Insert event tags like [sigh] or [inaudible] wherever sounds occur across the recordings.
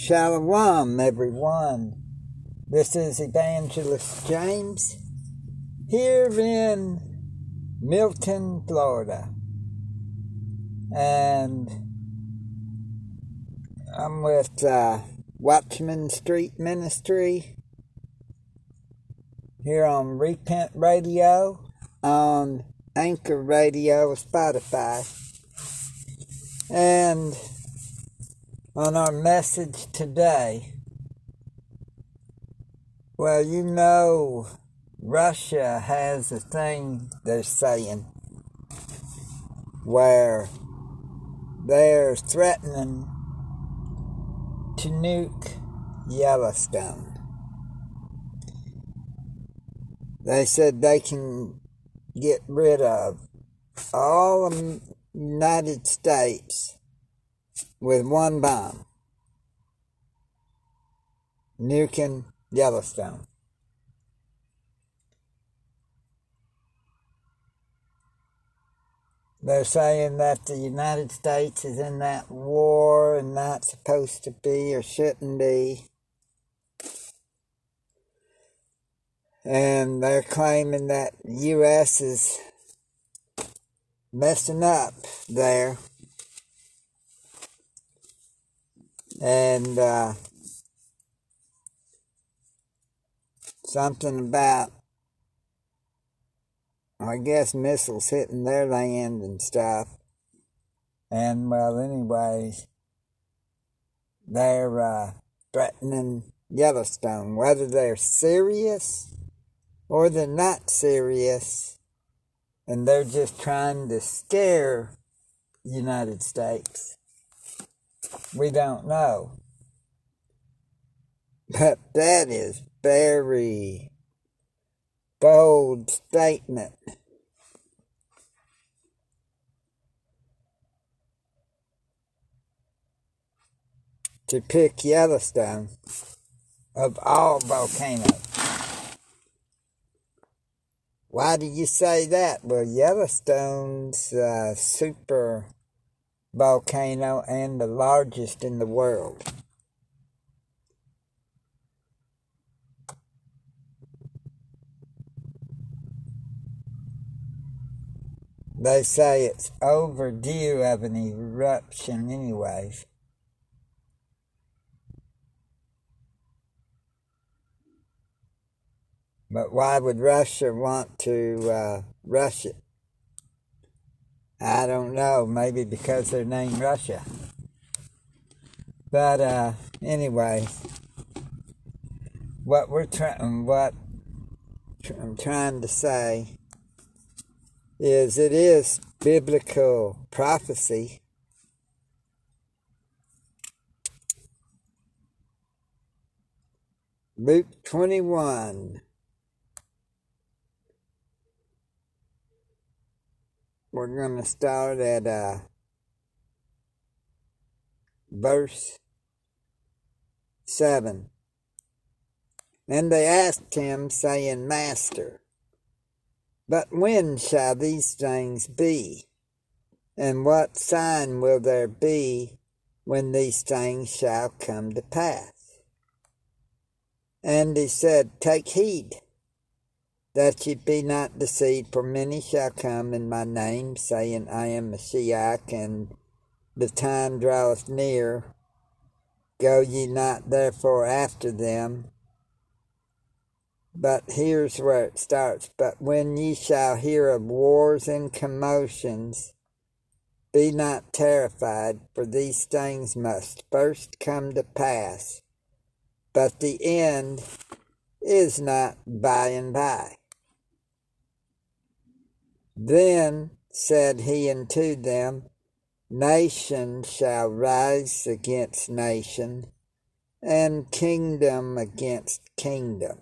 Shalom, everyone. This is Evangelist James here in Milton, Florida. And I'm with uh, Watchman Street Ministry here on Repent Radio, on Anchor Radio, Spotify. And on our message today. Well, you know, Russia has a thing they're saying where they're threatening to nuke Yellowstone. They said they can get rid of all the United States with one bomb, nuking Yellowstone. They're saying that the United States is in that war and not supposed to be or shouldn't be. And they're claiming that U.S. is messing up there. And uh, something about, I guess, missiles hitting their land and stuff. And, well, anyways, they're uh, threatening Yellowstone, whether they're serious or they're not serious, and they're just trying to scare United States. We don't know. But that is very bold statement. To pick Yellowstone of all volcanoes. Why do you say that? Well, Yellowstone's uh, super volcano and the largest in the world. They say it's overdue of an eruption, anyways. But why would Russia want to uh, rush it? I don't know. Maybe because they're named Russia. But uh, anyway, what we're trying, what I'm trying to say is it is biblical prophecy. Luke 21 we're going to start at uh, verse 7. And they asked him, saying, Master, but when shall these things be? And what sign will there be when these things shall come to pass? And he said, Take heed that ye be not deceived, for many shall come in my name, saying, I am Messiah, and the time draweth near. Go ye not therefore after them. But here's where it starts. But when ye shall hear of wars and commotions, be not terrified, for these things must first come to pass, but the end is not by and by. Then said he unto them, Nation shall rise against nation, and kingdom against kingdom.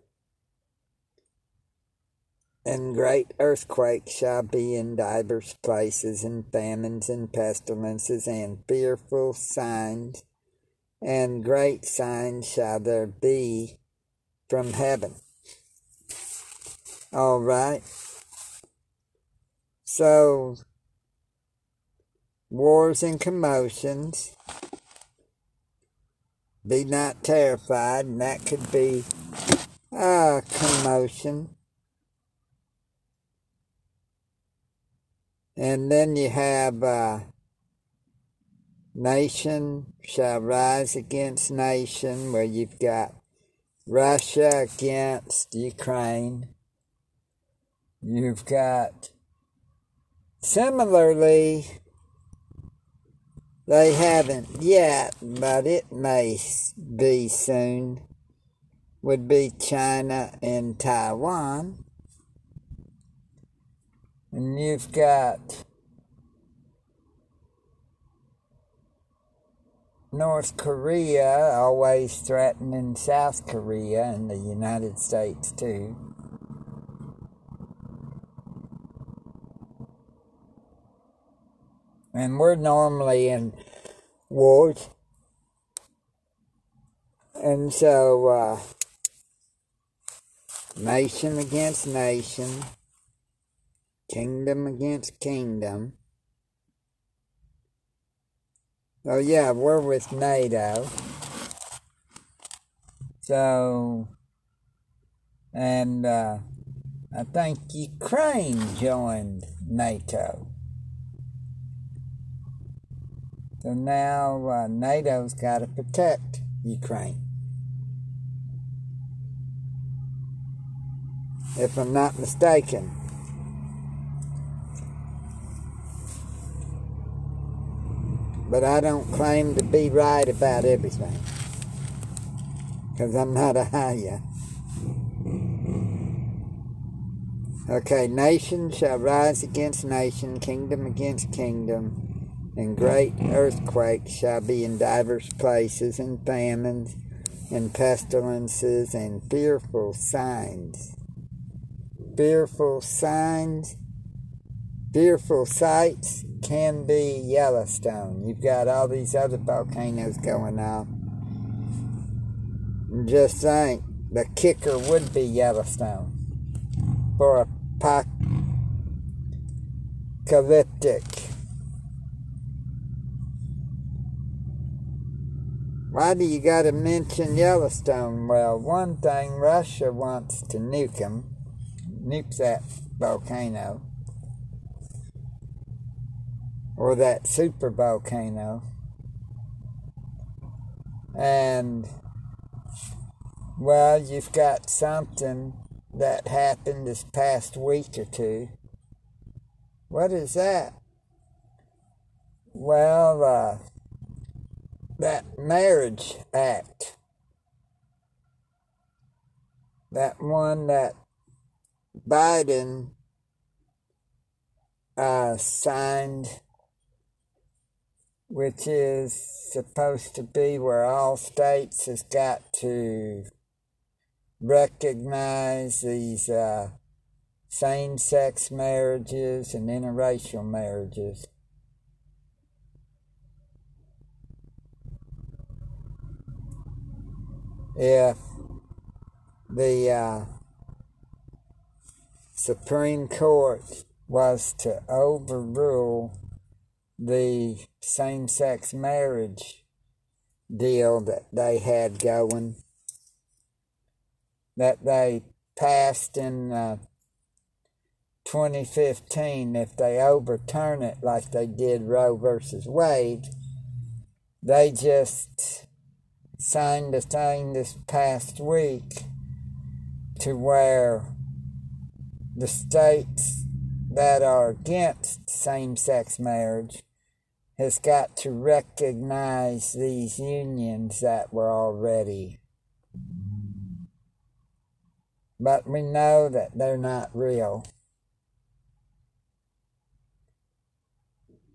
And great earthquakes shall be in divers places, and famines and pestilences, and fearful signs, and great signs shall there be from heaven. All right. So, wars and commotions. be not terrified, and that could be a commotion. And then you have uh, nation shall rise against nation, where you've got Russia against Ukraine. You've got similarly, they haven't yet, but it may be soon, would be China and Taiwan. And you've got North Korea always threatening South Korea and the United States too. And we're normally in wars. And so, uh, nation against nation, kingdom against kingdom. Oh, yeah, we're with NATO. So, and uh, I think Ukraine joined NATO. So now uh, NATO's got to protect Ukraine. If I'm not mistaken. But I don't claim to be right about everything. Because I'm not Ahaya. Okay, nation shall rise against nation, kingdom against kingdom and great earthquakes shall be in divers places, and famines, and pestilences, and fearful signs. Fearful signs, fearful sights can be Yellowstone. You've got all these other volcanoes going on. Just think, the kicker would be Yellowstone for apocalyptic Why do you got to mention Yellowstone? Well, one thing, Russia wants to nuke them, nuke that volcano, or that super volcano. And, well, you've got something that happened this past week or two. What is that? Well, uh, that marriage act, that one that Biden uh, signed, which is supposed to be where all states has got to recognize these uh, same-sex marriages and interracial marriages. If the uh, Supreme Court was to overrule the same sex marriage deal that they had going, that they passed in uh, 2015, if they overturn it like they did Roe versus Wade, they just signed a thing this past week to where the states that are against same sex marriage has got to recognize these unions that were already. But we know that they're not real.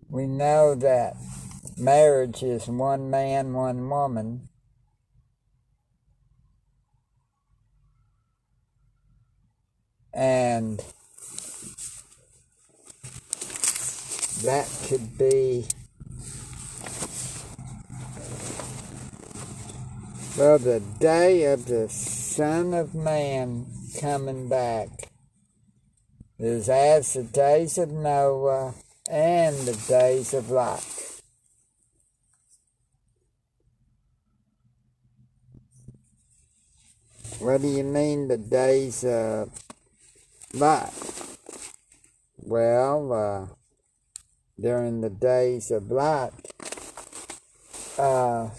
We know that marriage is one man, one woman, and that could be well the day of the son of man coming back. Is as the days of noah and the days of lot. What do you mean the days of Lot? Well, uh, during the days of Lot, uh,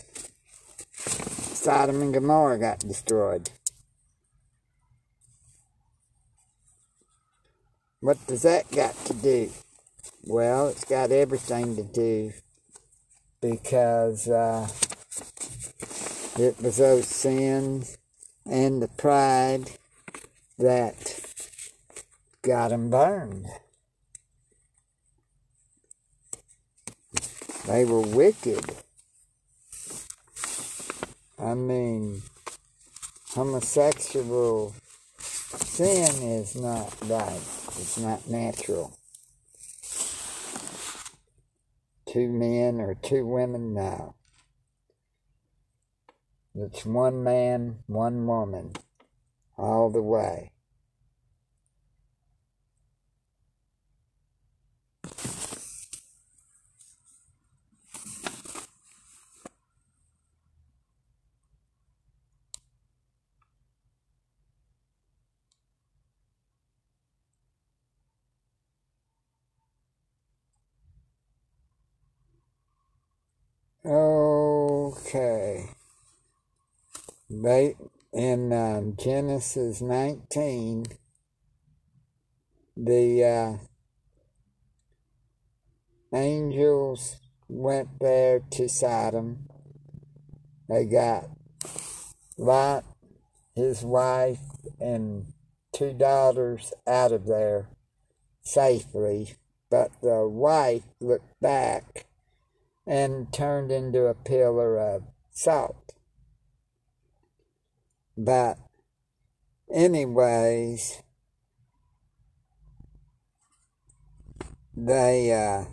Sodom and Gomorrah got destroyed. What does that got to do? Well, it's got everything to do because uh, it was those sins and the pride that got them burned. They were wicked. I mean, homosexual sin is not right. It's not natural. Two men or two women, no. It's one man, one woman, all the way. Okay. They, in um, Genesis 19, the uh, angels went there to Sodom. They got Lot, his wife, and two daughters out of there safely. But the wife looked back and turned into a pillar of salt. But, anyways, they uh,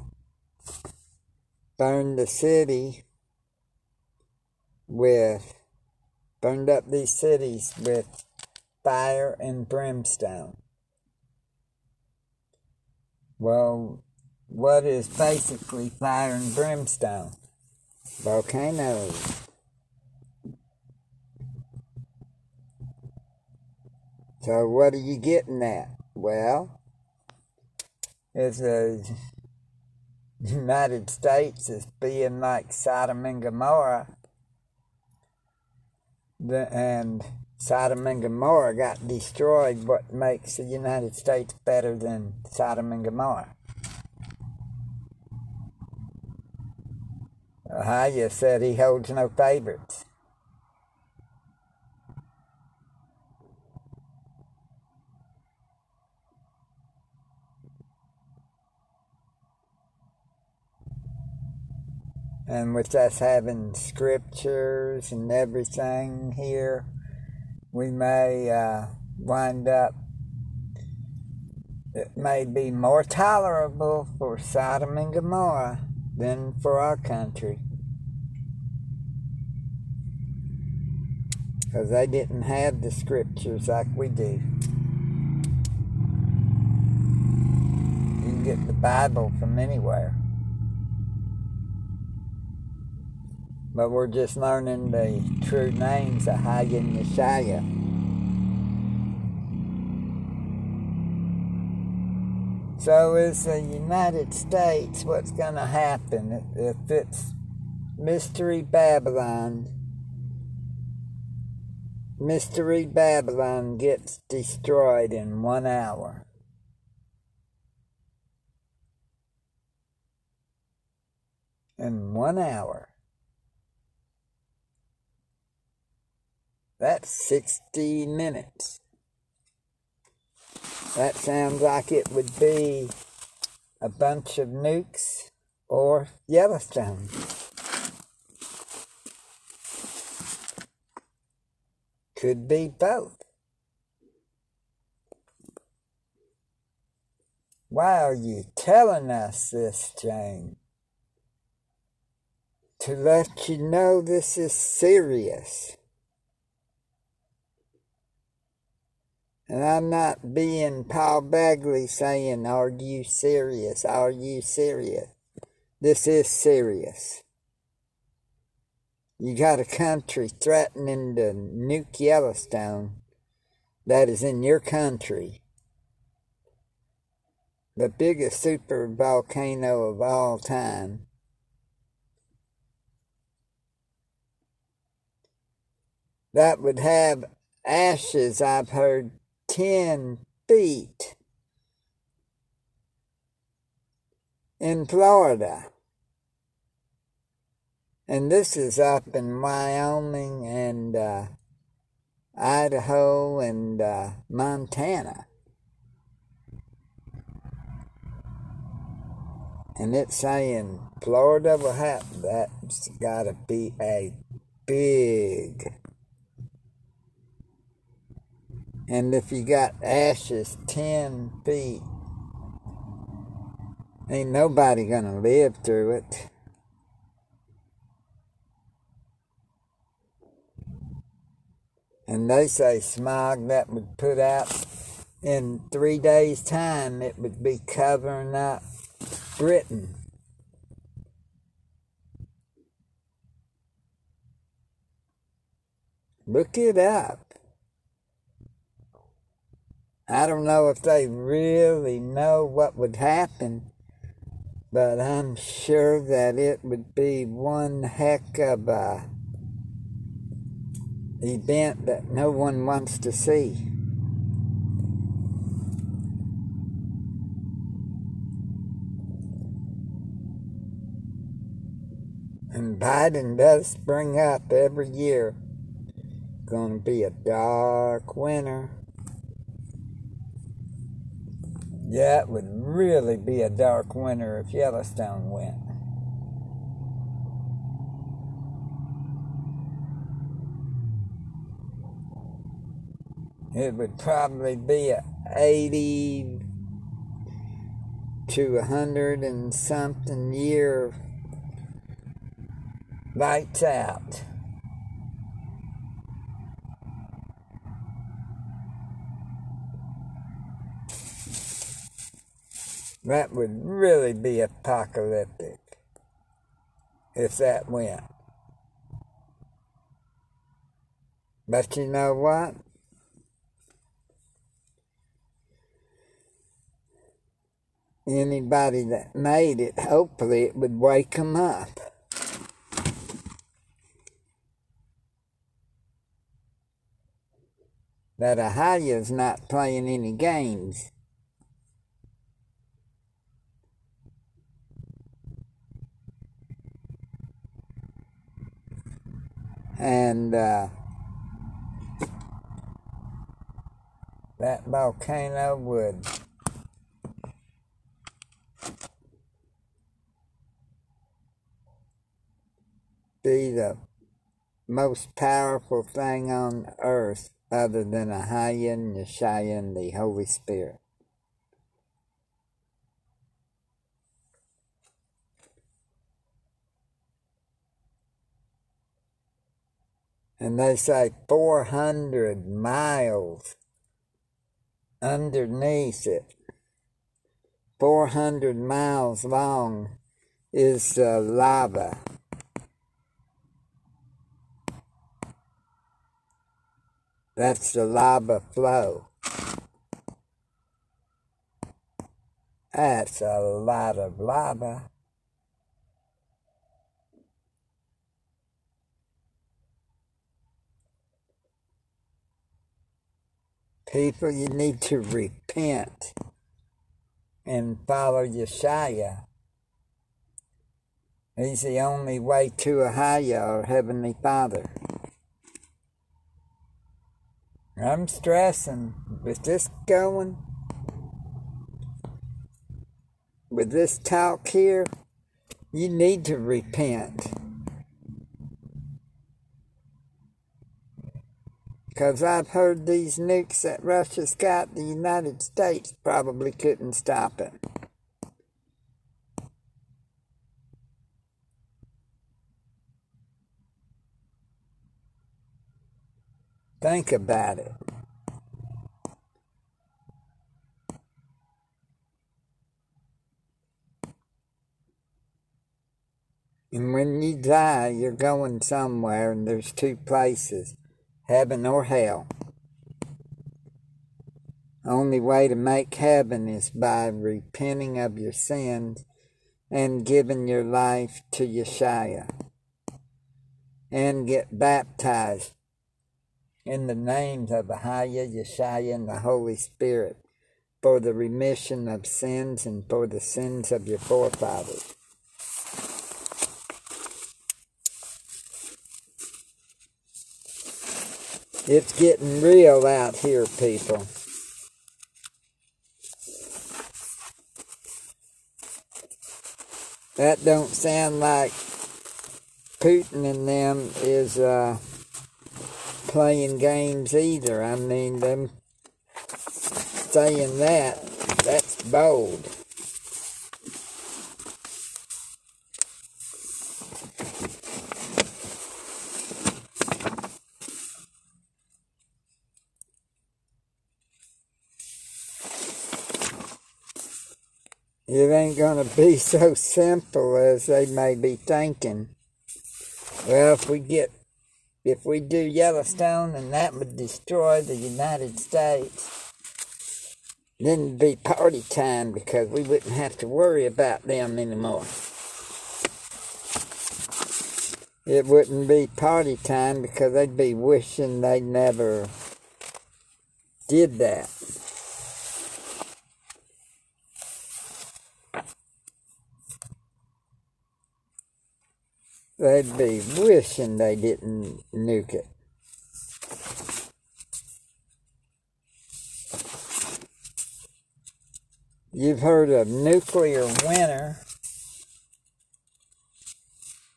burned the city with, burned up these cities with fire and brimstone. Well, what is basically fire and brimstone. Volcanoes. So what are you getting at? Well, it's the United States is being like Sodom and Gomorrah, the, and Sodom and Gomorrah got destroyed. What makes the United States better than Sodom and Gomorrah? Ahaya said he holds no favorites. And with us having scriptures and everything here, we may uh, wind up, it may be more tolerable for Sodom and Gomorrah than for our country. Because they didn't have the scriptures like we do. You can get the Bible from anywhere. But we're just learning the true names of Hagen Yeshaya. So is the United States what's going to happen if it's Mystery Babylon? Mystery Babylon gets destroyed in one hour. In one hour. That's 60 minutes. That sounds like it would be a bunch of nukes or Yellowstone. Could be both. Why are you telling us this, Jane? To let you know this is serious. And I'm not being Paul Bagley saying, Are you serious? Are you serious? This is serious. you got a country threatening to nuke Yellowstone that is in your country, the biggest super volcano of all time. That would have ashes, I've heard, 10 feet in Florida. And this is up in Wyoming and uh, Idaho and uh, Montana. And it's saying Florida will have that's got to be a big. And if you got ashes 10 feet, ain't nobody gonna live through it. And they say smog that would put out in three days' time, it would be covering up Britain. Look it up. I don't know if they really know what would happen, but I'm sure that it would be one heck of a event that no one wants to see. And Biden does bring up every year to be a dark winter. Yeah, it would really be a dark winter if Yellowstone went. it would probably be a 80 to a 100 and something year lights out. That would really be apocalyptic if that went. But you know what? anybody that made it, hopefully it would wake them up. That Ahia's not playing any games. And uh, that volcano would be the most powerful thing on earth other than Ahia and Yeshua and the Holy Spirit. And they say 400 miles underneath it, 400 miles long, is uh, lava. That's the lava flow. That's a lot of lava. People, you need to repent and follow Yeshua. He's the only way to Ahia, our Heavenly Father. I'm stressing with this going, with this talk here, you need to repent. Because I've heard these nukes that Russia's got, the United States probably couldn't stop it. Think about it. And when you die, you're going somewhere, and there's two places heaven or hell. Only way to make heaven is by repenting of your sins and giving your life to Yeshua and get baptized in the names of Ahaya, Yeshua, and the Holy Spirit for the remission of sins and for the sins of your forefathers. It's getting real out here, people. That don't sound like Putin and them is uh, playing games either. I mean, them saying that, that's bold. It ain't gonna be [laughs] so simple as they may be thinking. Well, if we get, if we do Yellowstone and that would destroy the United States, then it'd be party time because we wouldn't have to worry about them anymore. It wouldn't be party time because they'd be wishing they never did that. They'd be wishing they didn't nuke it. You've heard of nuclear winter.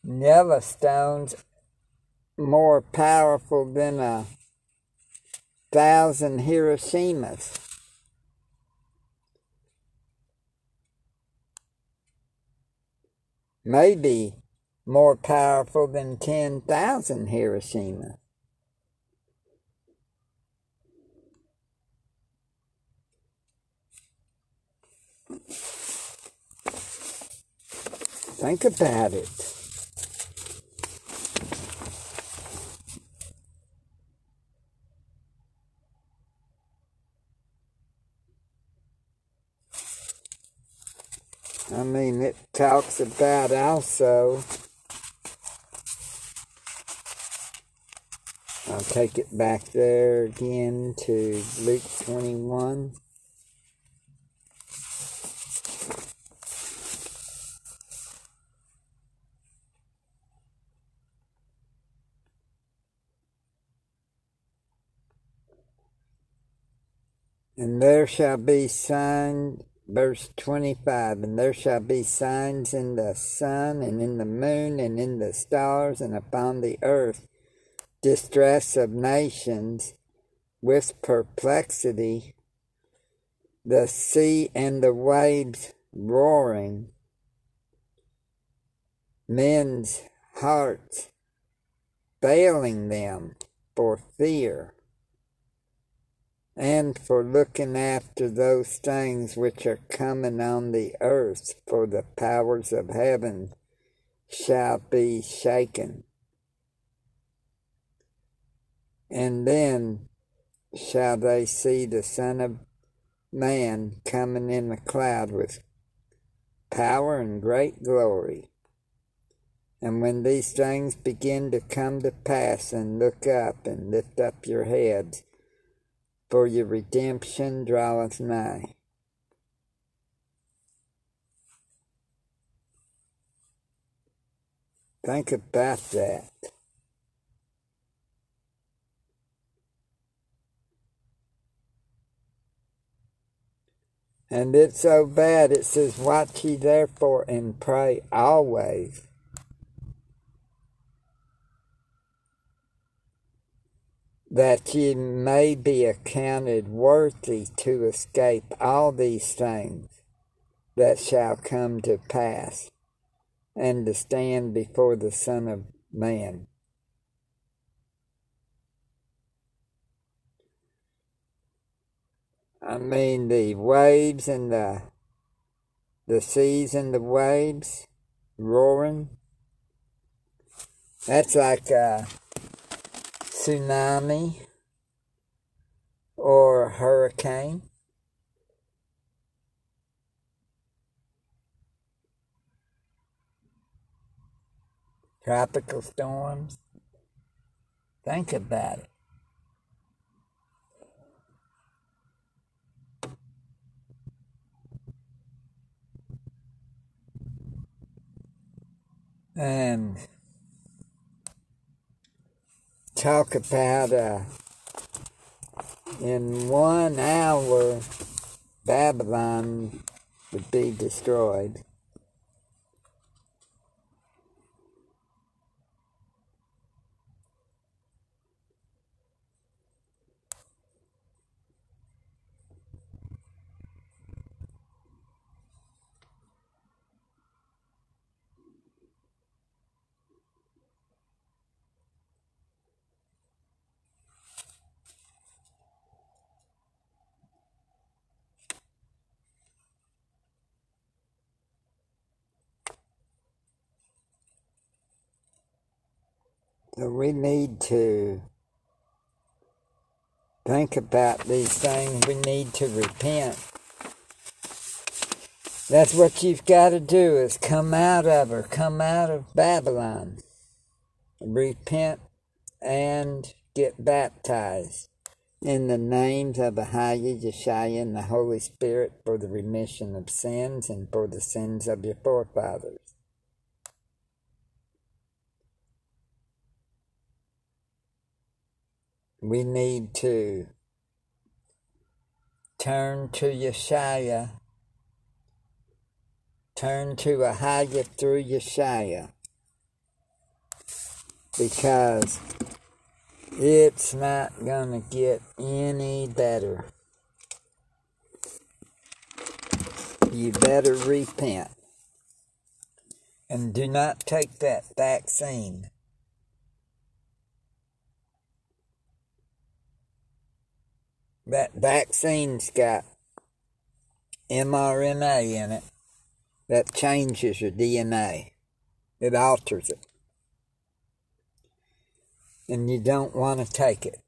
Yellowstone's more powerful than a thousand Hiroshimas. Maybe more powerful than 10,000 Hiroshima. Think about it. I mean, it talks about also I'll take it back there again to Luke 21. And there shall be signs, verse 25, and there shall be signs in the sun and in the moon and in the stars and upon the earth distress of nations with perplexity, the sea and the waves roaring, men's hearts failing them for fear and for looking after those things which are coming on the earth, for the powers of heaven shall be shaken. And then shall they see the Son of Man coming in a cloud with power and great glory. And when these things begin to come to pass, and look up and lift up your heads, for your redemption draweth nigh. Think about that. And it's so bad, it says, Watch ye therefore and pray always. That ye may be accounted worthy to escape all these things that shall come to pass, and to stand before the Son of Man. I mean the waves and the the seas and the waves roaring That's like a tsunami or a hurricane. Tropical storms. Think about it. And talk about uh, in one hour Babylon would be destroyed. So we need to think about these things. We need to repent. That's what you've got to do is come out of her, come out of Babylon. Repent and get baptized in the names of Ahia, Yeshua, and the Holy Spirit for the remission of sins and for the sins of your forefathers. We need to turn to Yeshua, turn to Ahia through Yeshua, because it's not to get any better. You better repent. And do not take that vaccine that vaccine's got mRNA in it that changes your DNA. It alters it. And you don't want to take it.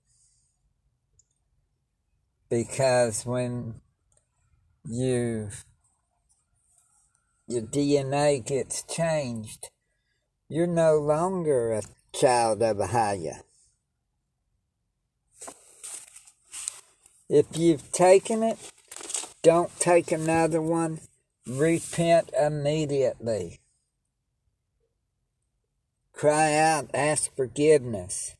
Because when you your DNA gets changed, you're no longer a child of Ahia. If you've taken it, don't take another one. Repent immediately. Cry out, ask forgiveness.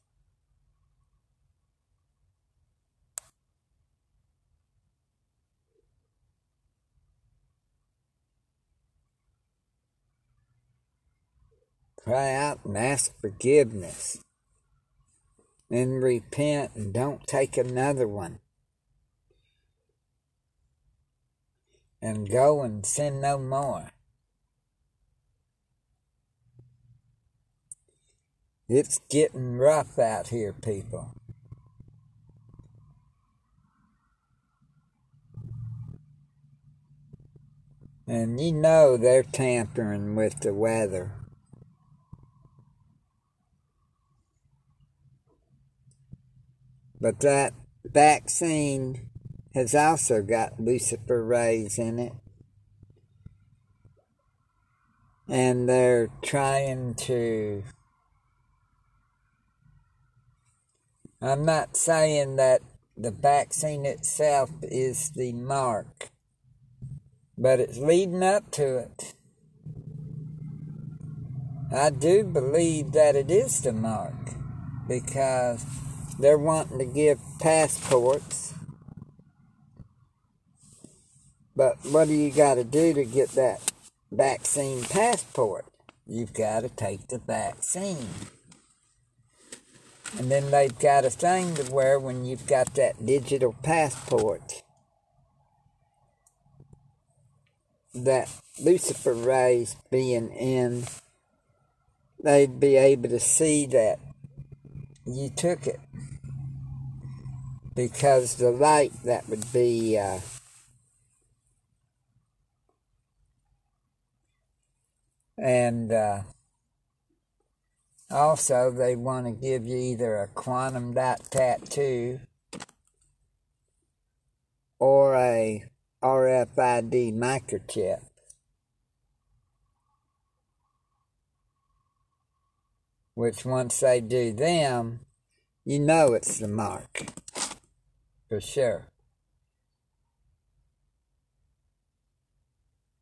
Cry out and ask forgiveness. Then repent and don't take another one. And go and sin no more. It's getting rough out here, people. And you know they're tampering with the weather. But that vaccine has also got luciferase in it. And they're trying to. I'm not saying that the vaccine itself is the mark, but it's leading up to it. I do believe that it is the mark because they're wanting to give passports but what do you got to do to get that vaccine passport? You've got to take the vaccine. And then they've got a thing to where when you've got that digital passport, that luciferase being in, they'd be able to see that you took it. Because the light that would be uh, And uh, Also, they want to give you either a quantum dot tattoo or a RFID microchip. Which, once they do them, you know it's the mark for sure.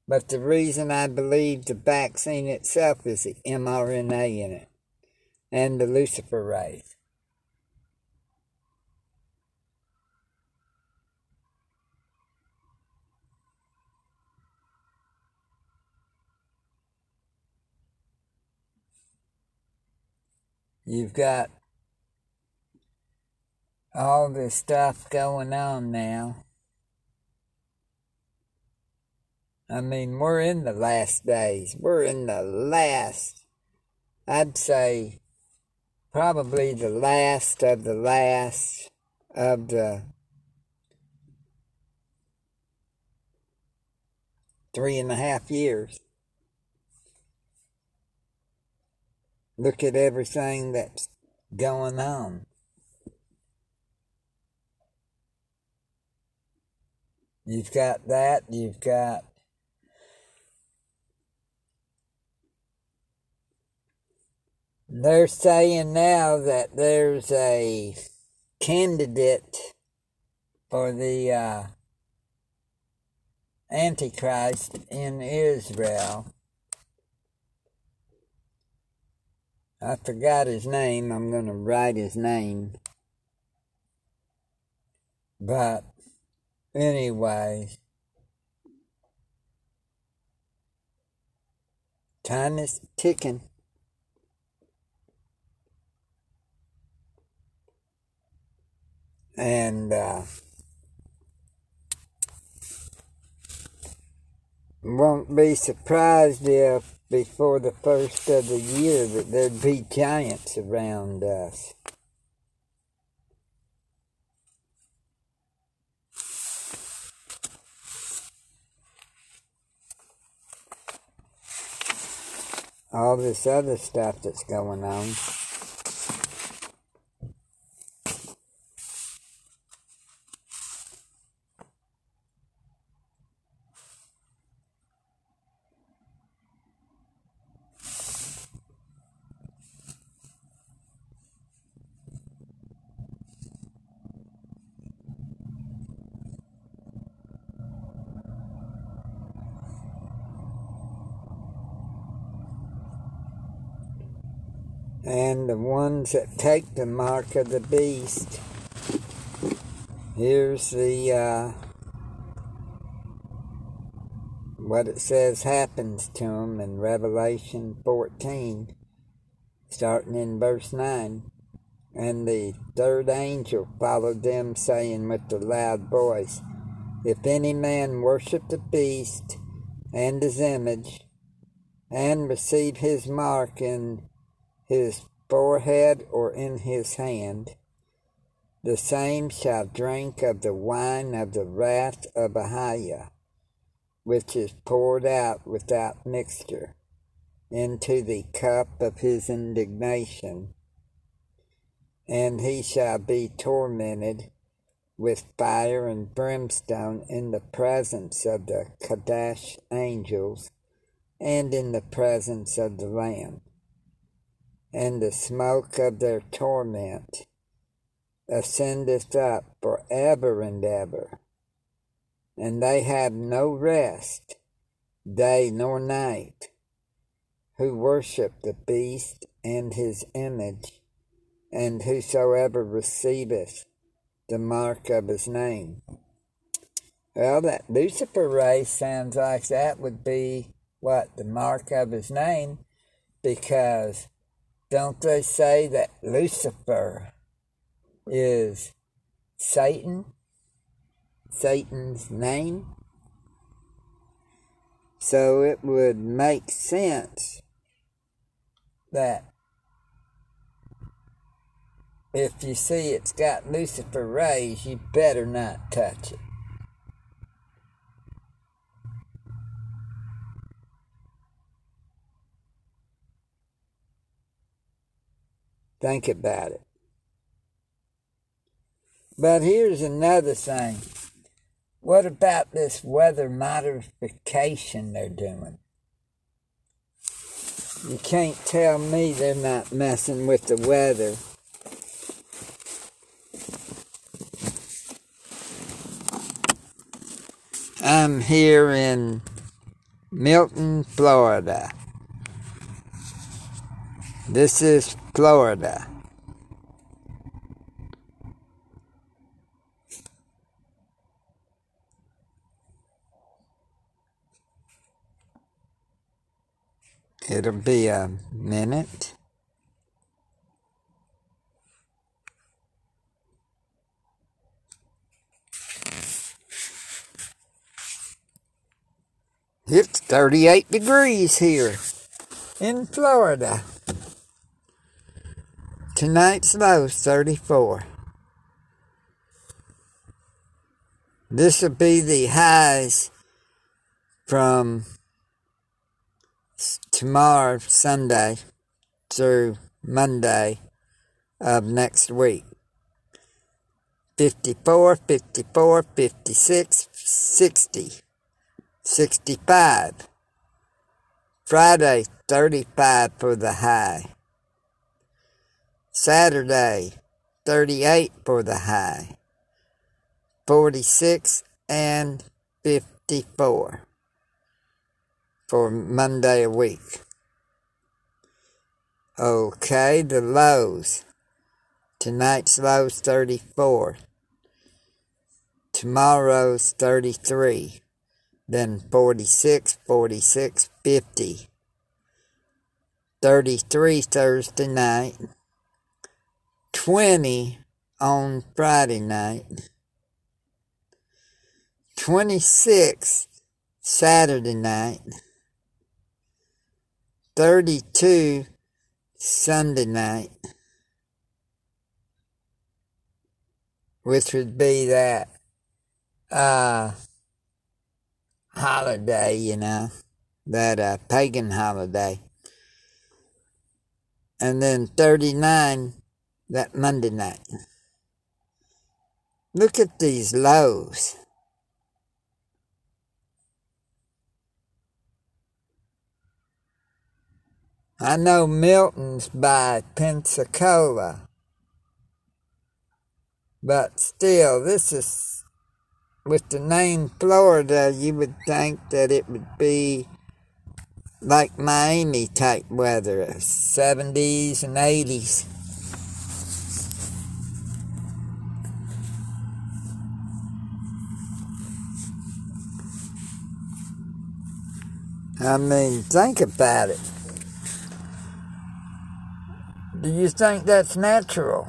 But the reason I believe the vaccine itself is the mRNA in it and the luciferase. You've got all this stuff going on now. I mean, we're in the last days. We're in the last, I'd say, probably the last of the last of the three and a half years. Look at everything that's going on. You've got that, you've got They're saying now that there's a candidate for the uh, Antichrist in Israel. I forgot his name. I'm going to write his name. But anyway, time is ticking. And uh, won't be surprised if before the first of the year that there'd be giants around us. All this other stuff that's going on. and the ones that take the mark of the beast. Here's the uh, what it says happens to them in Revelation 14, starting in verse 9. And the third angel followed them, saying with a loud voice, If any man worship the beast and his image, and receive his mark in his forehead or in his hand, the same shall drink of the wine of the wrath of Ahaya, which is poured out without mixture into the cup of his indignation, and he shall be tormented with fire and brimstone in the presence of the Kadesh angels and in the presence of the Lamb and the smoke of their torment ascendeth up for ever and ever. And they have no rest, day nor night, who worship the beast and his image, and whosoever receiveth the mark of his name. Well, that luciferase sounds like that would be what? The mark of his name, because don't they say that Lucifer is Satan? Satan's name? So it would make sense that if you see it's got luciferase, you better not touch it. Think about it. But here's another thing. What about this weather modification they're doing? You can't tell me they're not messing with the weather. I'm here in Milton, Florida. This is Florida. It'll be a minute. It's 38 degrees here in Florida. Tonight's low is 34. This will be the highs from tomorrow, Sunday, through Monday of next week. 54, 54, 56, 60, 65. Friday, 35 for the high. Saturday, 38 for the high. 46 and 54 for Monday a week. Okay, the lows. Tonight's low's 34. Tomorrow's 33. Then 46, 46, 50. 33 Thursday night. 20 on Friday night. 26 Saturday night. 32 Sunday night, which would be that uh, holiday, you know, that uh, pagan holiday. And then 39 that Monday night. Look at these lows. I know Milton's by Pensacola. But still, this is, with the name Florida, you would think that it would be like Miami type weather, 70s and 80s. I mean, think about it. Do you think that's natural?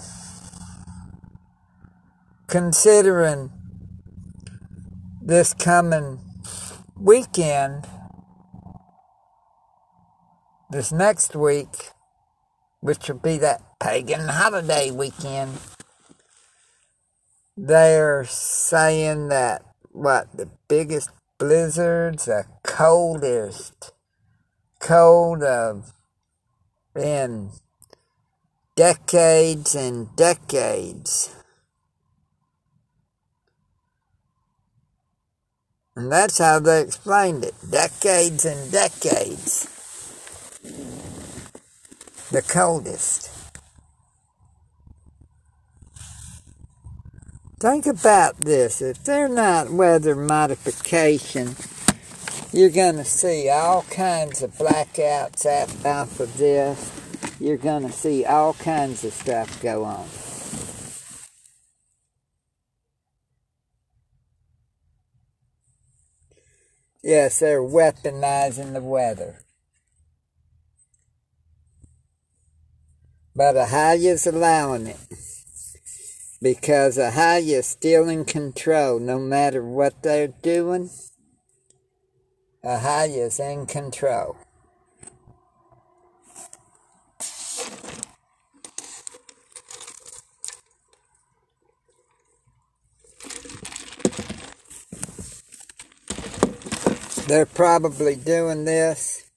Considering this coming weekend, this next week, which will be that pagan holiday weekend, they're saying that what the biggest blizzards, the coldest cold of in decades and decades. And that's how they explained it decades and decades. The coldest. Think about this. If they're not weather modification, you're going to see all kinds of blackouts off of this you're going to see all kinds of stuff go on. Yes, they're weaponizing the weather. But Ahaya's allowing it. Because Ahaya's still in control no matter what they're doing. Ahaya's in control. They're probably doing this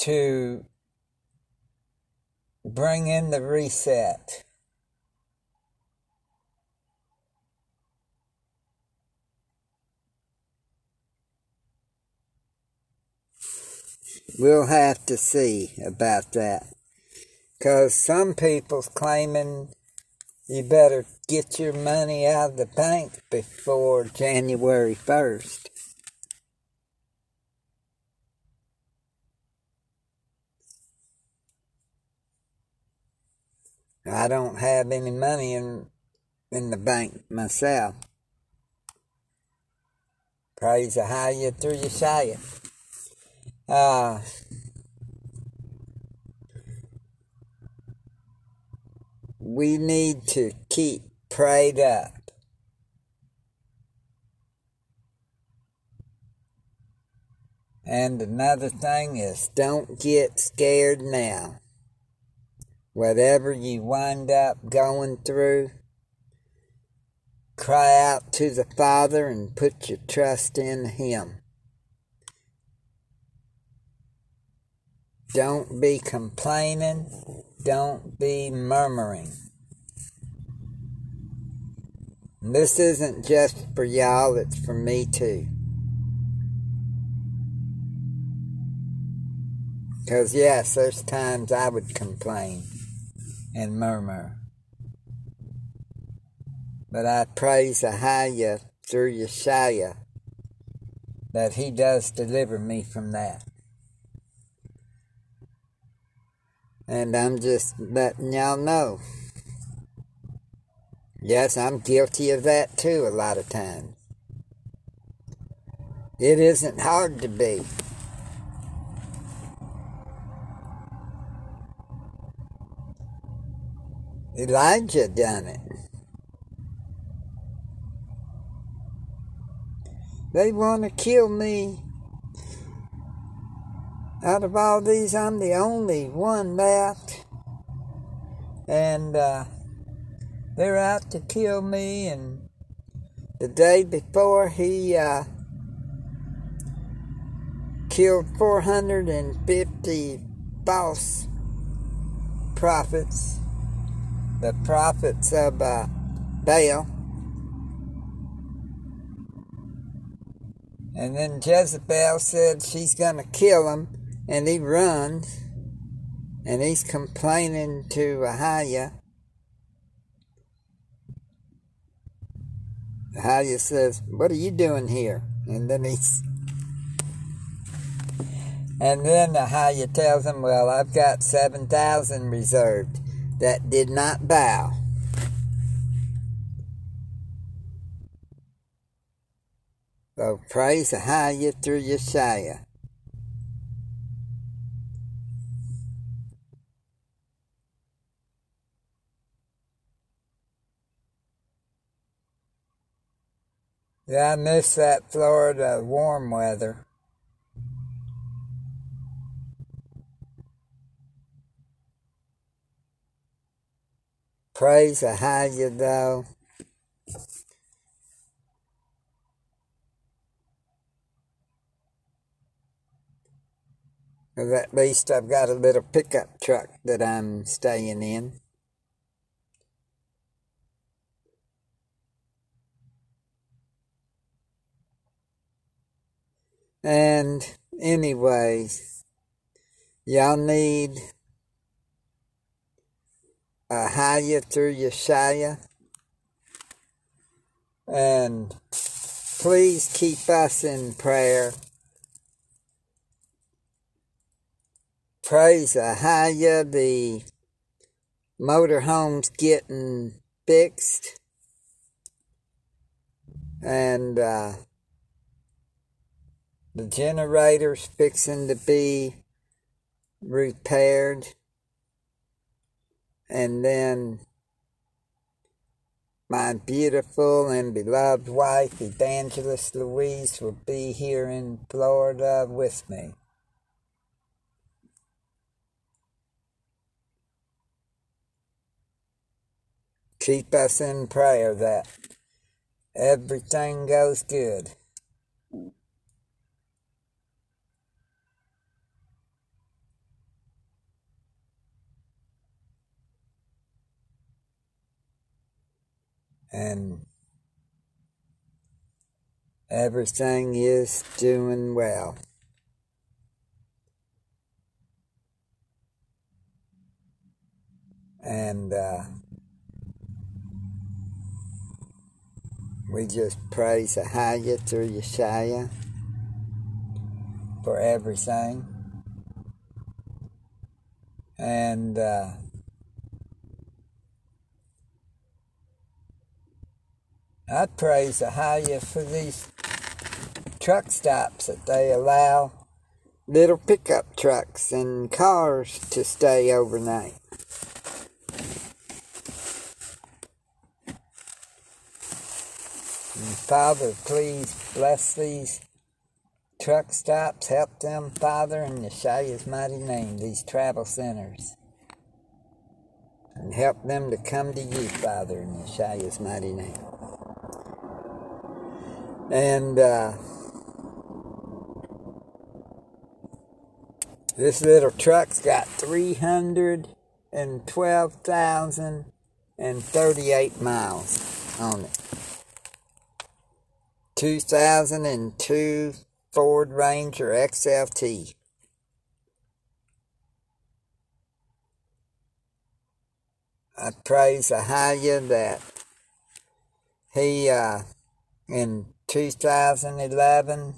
to bring in the reset. We'll have to see about that. Because some people's claiming you better get your money out of the bank before January 1st. I don't have any money in in the bank myself. Praise the high you through Yeshua. Uh, we need to keep prayed up. And another thing is don't get scared now. Whatever you wind up going through, cry out to the Father and put your trust in Him. Don't be complaining. Don't be murmuring. This isn't just for y'all, it's for me too. Because, yes, there's times I would complain and murmur. But I praise Ahaya through Yeshua that he does deliver me from that. And I'm just letting y'all know. Yes, I'm guilty of that too a lot of times. It isn't hard to be. Elijah done it. They want to kill me out of all these, I'm the only one left. And uh, they're out to kill me. And the day before, he uh, killed 450 false prophets, the prophets of uh, Baal. And then Jezebel said she's going to kill him and he runs and he's complaining to Ahaya. Ahaya says, What are you doing here? And then he's and then Ahaya tells him, Well, I've got 7,000 reserved that did not bow. So praise Ahaya through Yeshua. Yeah, I miss that Florida warm weather. Praise the you though. At least I've got a little pickup truck that I'm staying in. And anyway, y'all need a higher through Yeshua. And please keep us in prayer. Praise Ahaya, the motorhome's getting fixed. And uh, the generator's fixing to be repaired. And then my beautiful and beloved wife, Evangelist Louise, will be here in Florida with me. Keep us in prayer that everything goes good. And everything is doing well. And uh, we just praise Ahaya through Yeshaya for everything. And uh, I praise the Ahaya for these truck stops that they allow little pickup trucks and cars to stay overnight. And Father, please bless these truck stops. Help them, Father, in Yeshua's mighty name, these travel centers. And help them to come to you, Father, in Yeshua's mighty name. And uh, this little truck's got 312,038 miles on it. 2002 Ford Ranger XLT. I praise Ahaya that he, uh, in 2011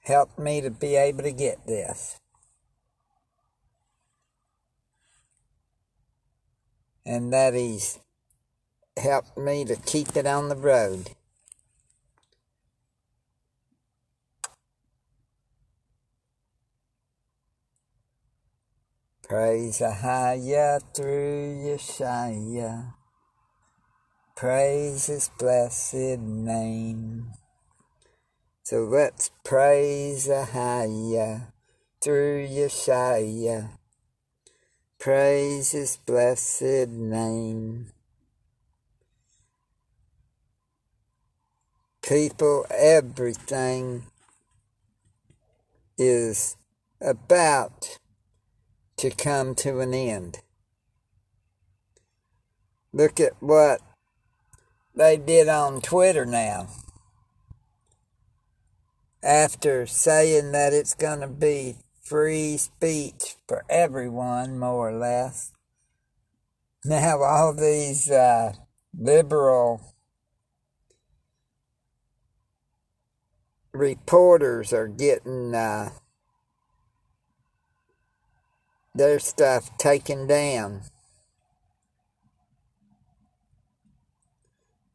helped me to be able to get this. And that he's helped me to keep it on the road. Praise Ahaya through Yeshaya. Praise his blessed name. So let's praise Ahaya through Yeshaya. Praise his blessed name. People, everything is about to come to an end. Look at what they did on Twitter now. After saying that it's going to be free speech for everyone, more or less. Now, all these uh, liberal reporters are getting uh, their stuff taken down.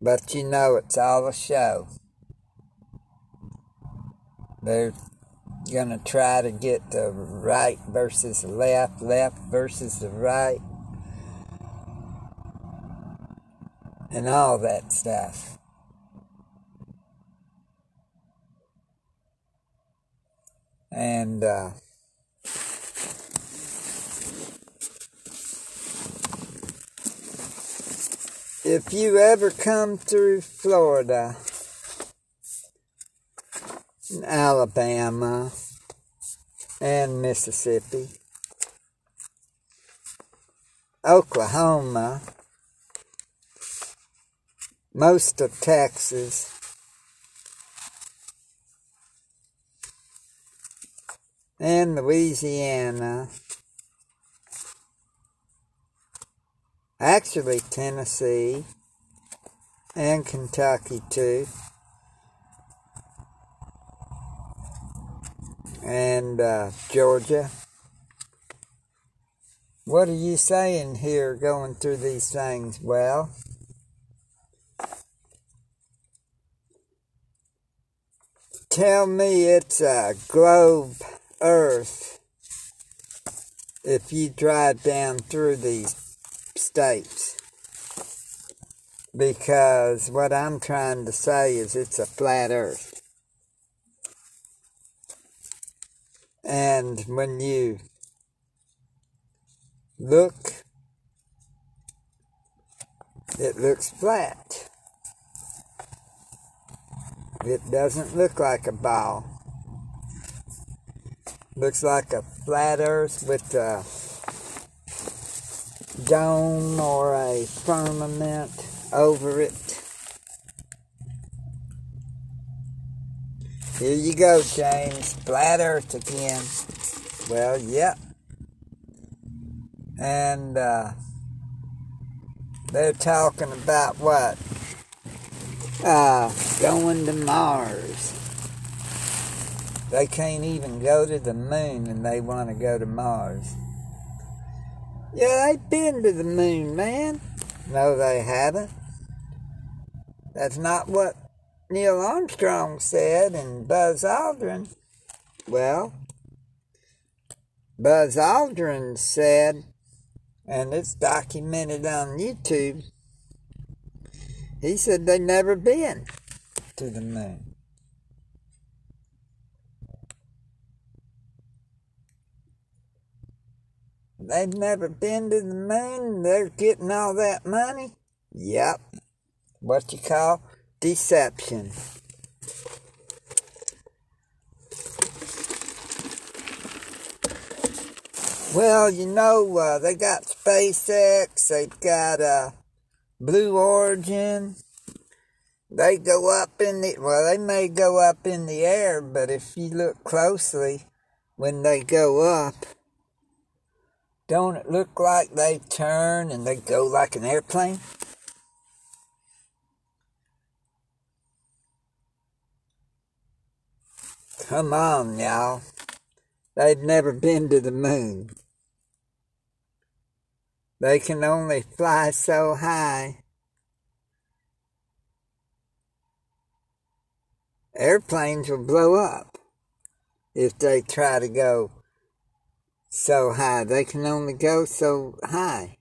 But you know it's all a show. They're going to try to get the right versus left, left versus the right, and all that stuff. And, uh, if you ever come through Florida, Alabama, and Mississippi, Oklahoma, most of Texas, and Louisiana, actually Tennessee and Kentucky too. And uh, Georgia. What are you saying here going through these things? Well, tell me it's a globe earth if you drive down through these states. Because what I'm trying to say is it's a flat earth. And when you look, it looks flat. It doesn't look like a ball. Looks like a flat earth with a dome or a firmament over it. Here you go, James. Flat Earth again. Well, yep. And uh, they're talking about what? Uh, going to Mars. They can't even go to the moon and they want to go to Mars. Yeah, they've been to the moon, man. No, they haven't. That's not what Neil Armstrong said and Buzz Aldrin. Well, Buzz Aldrin said, and it's documented on YouTube, he said they'd never been to the moon. They've never been to the moon. They're getting all that money. Yep. What you call deception. Well, you know, uh, they got SpaceX, they've got uh, Blue Origin. They go up in the, well, they may go up in the air, but if you look closely, when they go up, don't it look like they turn and they go like an airplane? Come on, y'all. They've never been to the moon. They can only fly so high. Airplanes will blow up if they try to go so high. They can only go so high.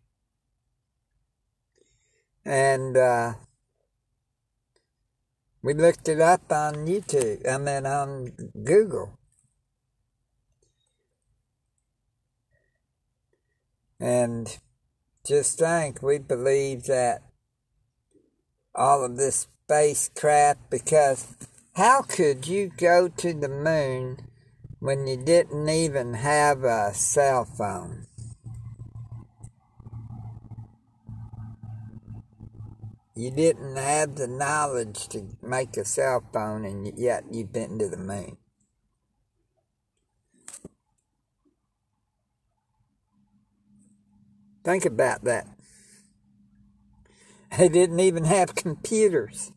And uh, we looked it up on YouTube, I mean on Google. And just think, we believe that all of this spacecraft, because how could you go to the moon when you didn't even have a cell phone? you didn't have the knowledge to make a cell phone, and yet you've been to the moon. Think about that. They didn't even have computers.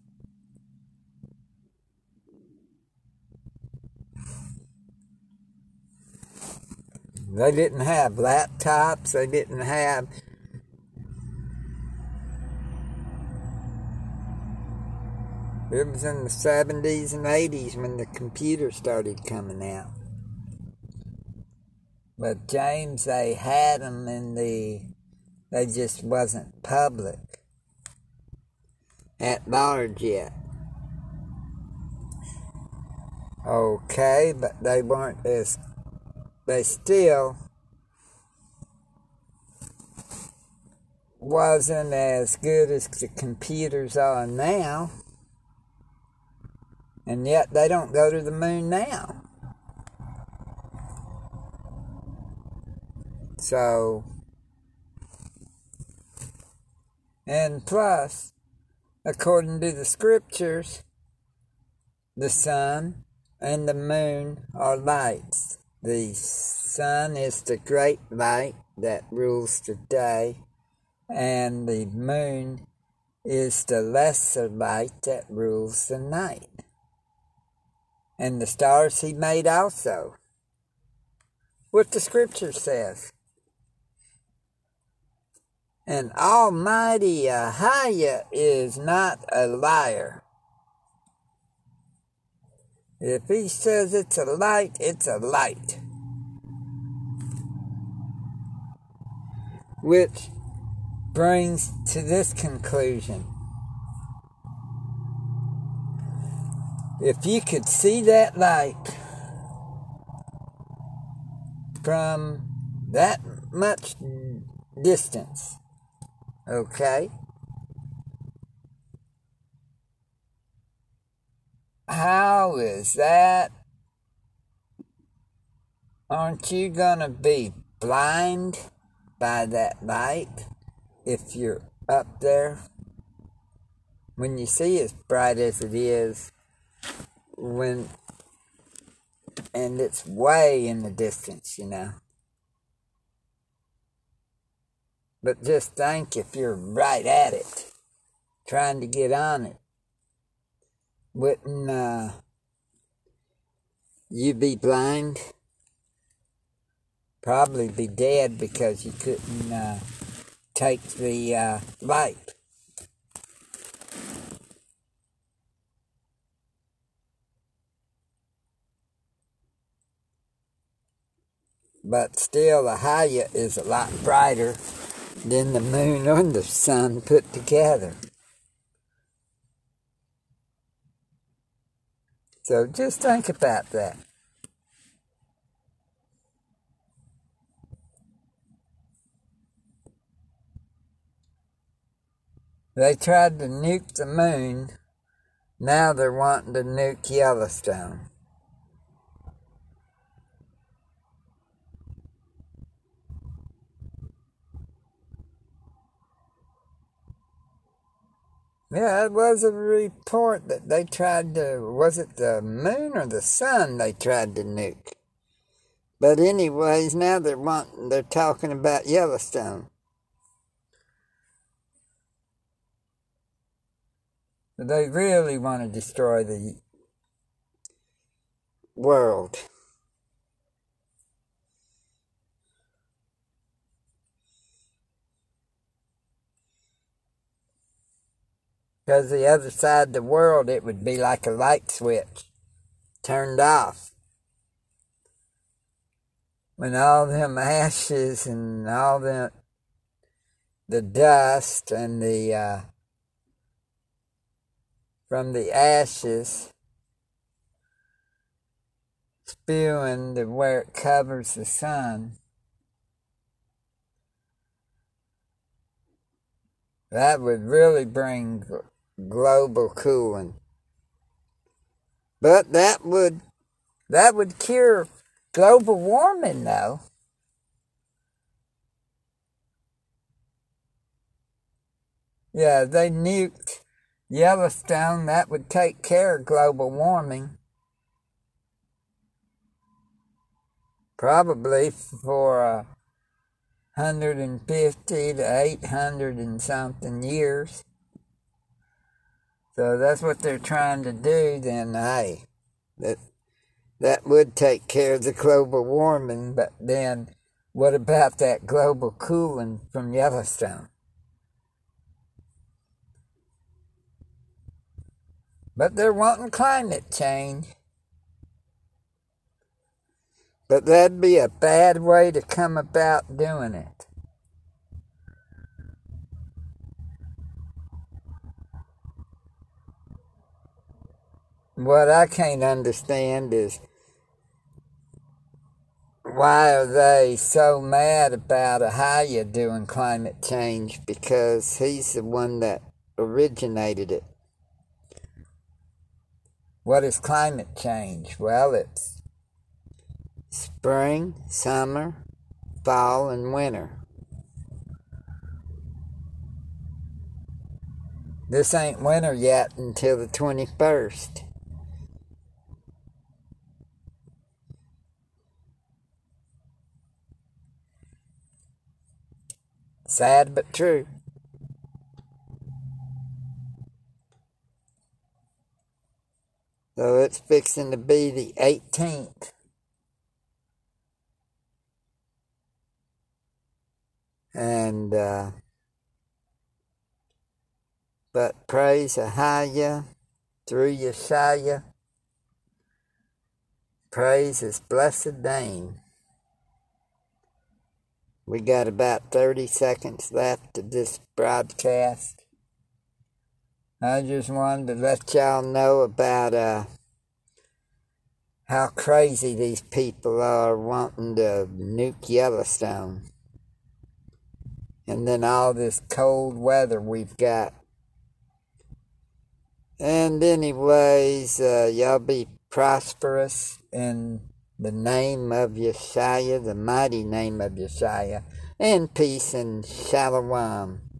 They didn't have laptops. They didn't have It was in the 70s and 80s when the computer started coming out. But James, they had them in the, they just wasn't public at large yet. Okay, but they weren't as, they still wasn't as good as the computers are now. And yet they don't go to the moon now. So, and plus, according to the scriptures, the sun and the moon are lights. The sun is the great light that rules the day, and the moon is the lesser light that rules the night and the stars he made also. What the scripture says. And Almighty uh, Ahaya is not a liar. If he says it's a light, it's a light. Which brings to this conclusion If you could see that light from that much distance, okay? How is that? Aren't you gonna be blind by that light? if you're up there, when you see as bright as it is, when and it's way in the distance, you know. But just think if you're right at it, trying to get on it, wouldn't uh, you be blind? Probably be dead because you couldn't uh, take the uh, light. But still, the Haya is a lot brighter than the moon and the sun put together. So just think about that. They tried to nuke the moon. Now they're wanting to nuke Yellowstone. Yeah, it was a report that they tried to, was it the moon or the sun they tried to nuke? But anyways, now they're wanting, they're talking about Yellowstone. They really want to destroy the world. Because the other side of the world, it would be like a light switch turned off. When all them ashes and all the, the dust and the, uh, from the ashes spewing to where it covers the sun. That would really bring global cooling. But that would that would cure global warming though. Yeah, they nuked Yellowstone, that would take care of global warming. Probably for a hundred and fifty to eight hundred and something years. So that's what they're trying to do, then hey, that that would take care of the global warming, but then what about that global cooling from Yellowstone? But they're wanting climate change. But that'd be a bad way to come about doing it. What I can't understand is why are they so mad about Ahaya doing climate change? Because he's the one that originated it. What is climate change? Well, it's spring, summer, fall, and winter. This ain't winter yet until the 21st. Sad but true. So it's fixing to be the 18th. And, uh, but praise Ahaya through Yeshaya. Praise his blessed name. We got about 30 seconds left of this broadcast. I just wanted to let y'all know about uh, how crazy these people are wanting to nuke Yellowstone. And then all this cold weather we've got. And anyways, uh, y'all be prosperous in the name of Yeshua, the mighty name of Yeshua, and peace and shalom.